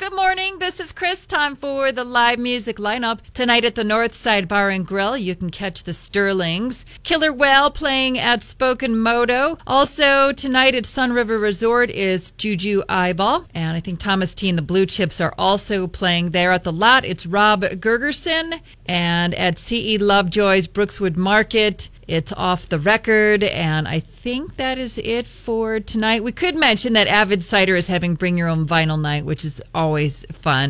Good morning. This is Chris. Time for the live music lineup. Tonight at the Northside Bar and Grill, you can catch the Sterlings. Killer Whale playing at Spoken Moto. Also, tonight at Sunriver Resort is Juju Eyeball. And I think Thomas T and the Blue Chips are also playing there. At the lot, it's Rob Gergerson. And at CE Lovejoy's Brookswood Market, it's off the record, and I think that is it for tonight. We could mention that Avid Cider is having Bring Your Own Vinyl Night, which is always fun.